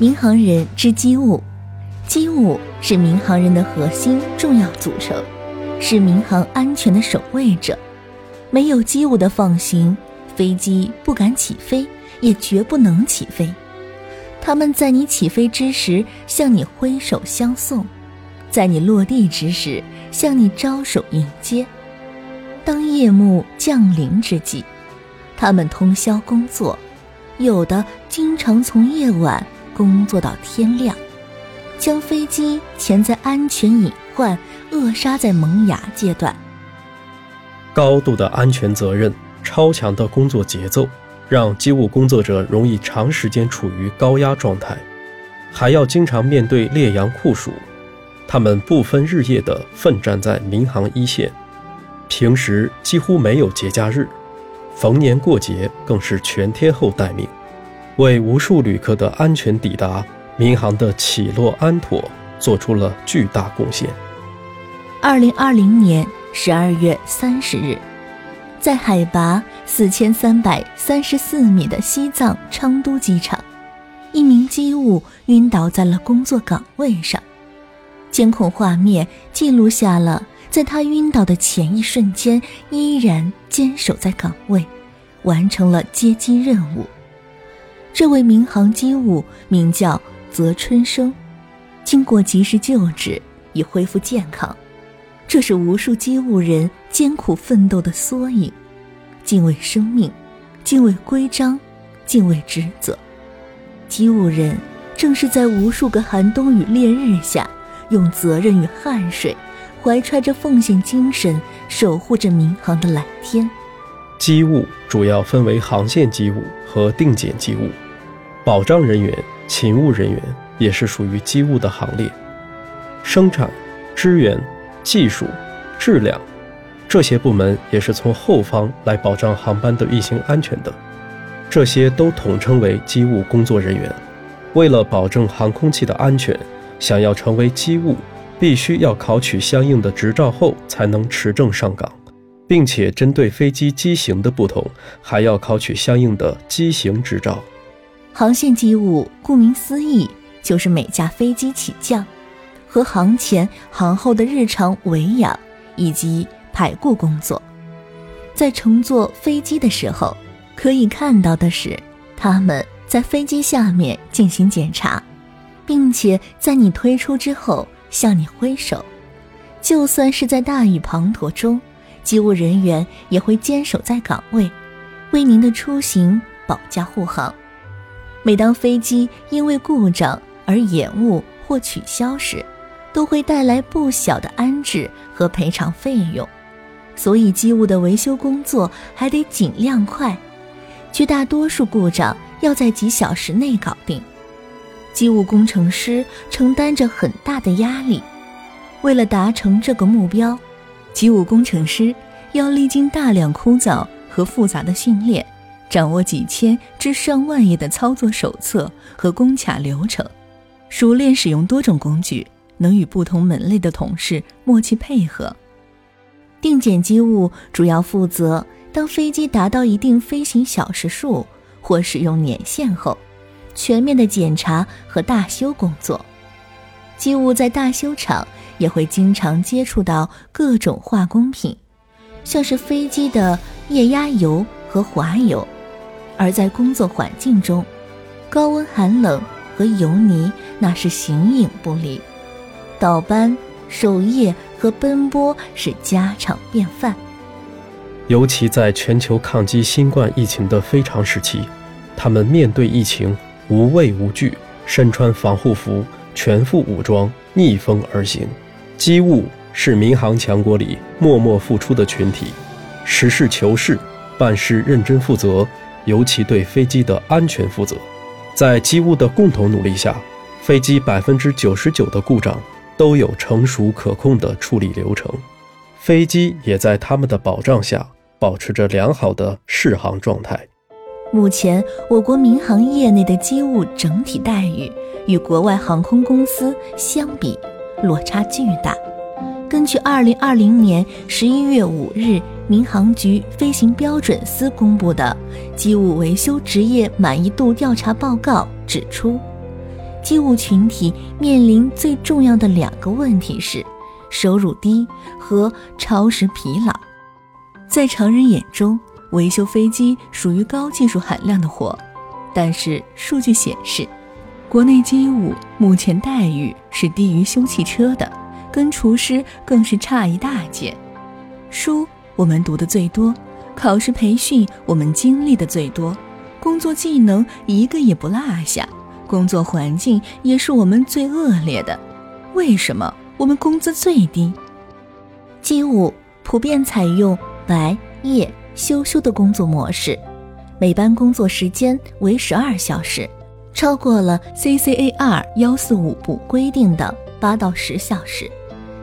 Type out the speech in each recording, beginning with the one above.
民航人之机务，机务是民航人的核心重要组成，是民航安全的守卫者。没有机务的放行，飞机不敢起飞，也绝不能起飞。他们在你起飞之时向你挥手相送，在你落地之时向你招手迎接。当夜幕降临之际，他们通宵工作，有的经常从夜晚。工作到天亮，将飞机潜在安全隐患，扼杀在萌芽阶段。高度的安全责任，超强的工作节奏，让机务工作者容易长时间处于高压状态，还要经常面对烈阳酷暑。他们不分日夜地奋战在民航一线，平时几乎没有节假日，逢年过节更是全天候待命。为无数旅客的安全抵达、民航的起落安妥做出了巨大贡献。二零二零年十二月三十日，在海拔四千三百三十四米的西藏昌都机场，一名机务晕倒在了工作岗位上。监控画面记录下了在他晕倒的前一瞬间，依然坚守在岗位，完成了接机任务。这位民航机务名叫泽春生，经过及时救治，已恢复健康。这是无数机务人艰苦奋斗的缩影。敬畏生命，敬畏规章，敬畏职责。机务人正是在无数个寒冬与烈日下，用责任与汗水，怀揣着奉献精神，守护着民航的蓝天。机务主要分为航线机务和定检机务。保障人员、勤务人员也是属于机务的行列。生产、支援、技术、质量，这些部门也是从后方来保障航班的运行安全的。这些都统称为机务工作人员。为了保证航空器的安全，想要成为机务，必须要考取相应的执照后才能持证上岗，并且针对飞机机型的不同，还要考取相应的机型执照。航线机务顾名思义，就是每架飞机起降和航前、航后的日常维养以及排故工作。在乘坐飞机的时候，可以看到的是，他们在飞机下面进行检查，并且在你推出之后向你挥手。就算是在大雨滂沱中，机务人员也会坚守在岗位，为您的出行保驾护航。每当飞机因为故障而延误或取消时，都会带来不小的安置和赔偿费用，所以机务的维修工作还得尽量快，绝大多数故障要在几小时内搞定。机务工程师承担着很大的压力，为了达成这个目标，机务工程师要历经大量枯燥和复杂的训练。掌握几千至上万页的操作手册和工卡流程，熟练使用多种工具，能与不同门类的同事默契配合。定检机务主要负责当飞机达到一定飞行小时数或使用年限后，全面的检查和大修工作。机务在大修厂也会经常接触到各种化工品，像是飞机的液压油和滑油。而在工作环境中，高温寒冷和油泥那是形影不离，倒班、守夜和奔波是家常便饭。尤其在全球抗击新冠疫情的非常时期，他们面对疫情无畏无惧，身穿防护服，全副武装，逆风而行。机务是民航强国里默默付出的群体，实事求是，办事认真负责。尤其对飞机的安全负责，在机务的共同努力下，飞机百分之九十九的故障都有成熟可控的处理流程，飞机也在他们的保障下保持着良好的适航状态。目前，我国民航业内的机务整体待遇与国外航空公司相比落差巨大。根据二零二零年十一月五日。民航局飞行标准司公布的机务维修职业满意度调查报告指出，机务群体面临最重要的两个问题是：收入低和超时疲劳。在常人眼中，维修飞机属于高技术含量的活，但是数据显示，国内机务目前待遇是低于修汽车的，跟厨师更是差一大截。书我们读的最多，考试培训我们经历的最多，工作技能一个也不落下，工作环境也是我们最恶劣的。为什么我们工资最低？机务普遍采用白夜休休的工作模式，每班工作时间为十二小时，超过了 CCAR 幺四五部规定的八到十小时。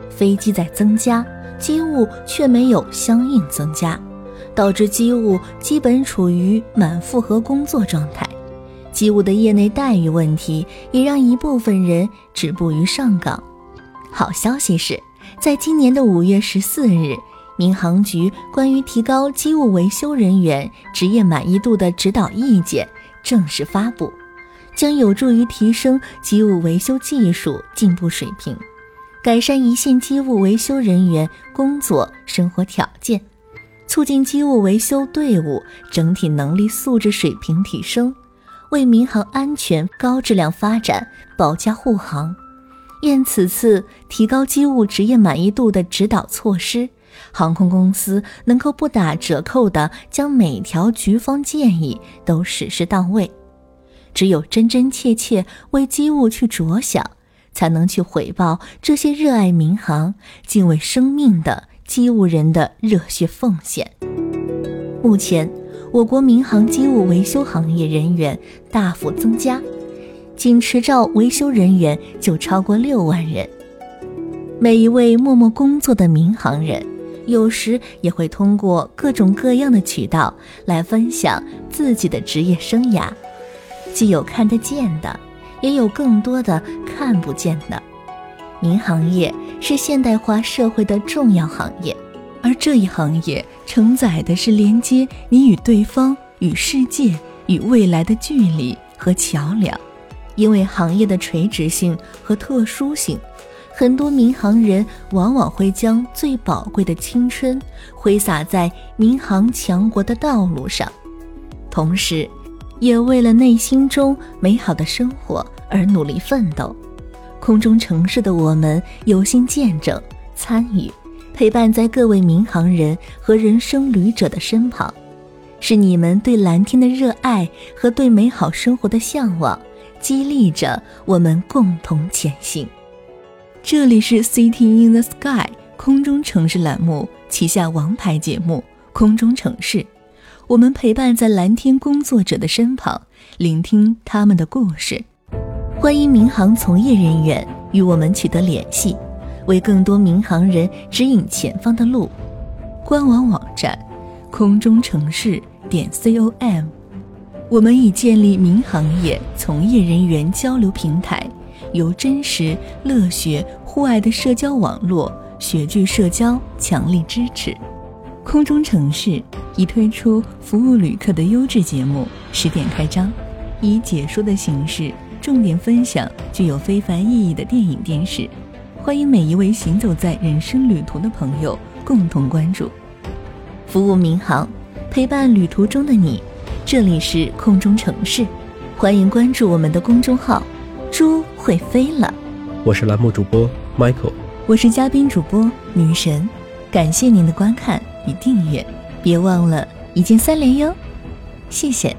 飞机在增加。机务却没有相应增加，导致机务基本处于满负荷工作状态。机务的业内待遇问题也让一部分人止步于上岗。好消息是，在今年的五月十四日，民航局关于提高机务维修人员职业满意度的指导意见正式发布，将有助于提升机务维修技术进步水平。改善一线机务维修人员工作生活条件，促进机务维修队伍整体能力素质水平提升，为民航安全高质量发展保驾护航。愿此次提高机务职业满意度的指导措施，航空公司能够不打折扣地将每条局方建议都实施到位。只有真真切切为机务去着想。才能去回报这些热爱民航、敬畏生命的机务人的热血奉献。目前，我国民航机务维修行业人员大幅增加，仅持照维修人员就超过六万人。每一位默默工作的民航人，有时也会通过各种各样的渠道来分享自己的职业生涯，既有看得见的。也有更多的看不见的。民航业是现代化社会的重要行业，而这一行业承载的是连接你与对方、与世界、与未来的距离和桥梁。因为行业的垂直性和特殊性，很多民航人往往会将最宝贵的青春挥洒在民航强国的道路上，同时。也为了内心中美好的生活而努力奋斗。空中城市的我们有幸见证、参与、陪伴在各位民航人和人生旅者的身旁，是你们对蓝天的热爱和对美好生活的向往，激励着我们共同前行。这里是 City in the Sky 空中城市栏目旗下王牌节目《空中城市》。我们陪伴在蓝天工作者的身旁，聆听他们的故事。欢迎民航从业人员与我们取得联系，为更多民航人指引前方的路。官网网站：空中城市点 com。我们已建立民航业从业人员交流平台，由真实、乐学、户外的社交网络雪具社交强力支持。空中城市已推出服务旅客的优质节目，十点开张，以解说的形式重点分享具有非凡意义的电影电视，欢迎每一位行走在人生旅途的朋友共同关注。服务民航，陪伴旅途中的你。这里是空中城市，欢迎关注我们的公众号“猪会飞了”。我是栏目主播 Michael，我是嘉宾主播女神，感谢您的观看。与订阅，别忘了一键三连哟，谢谢。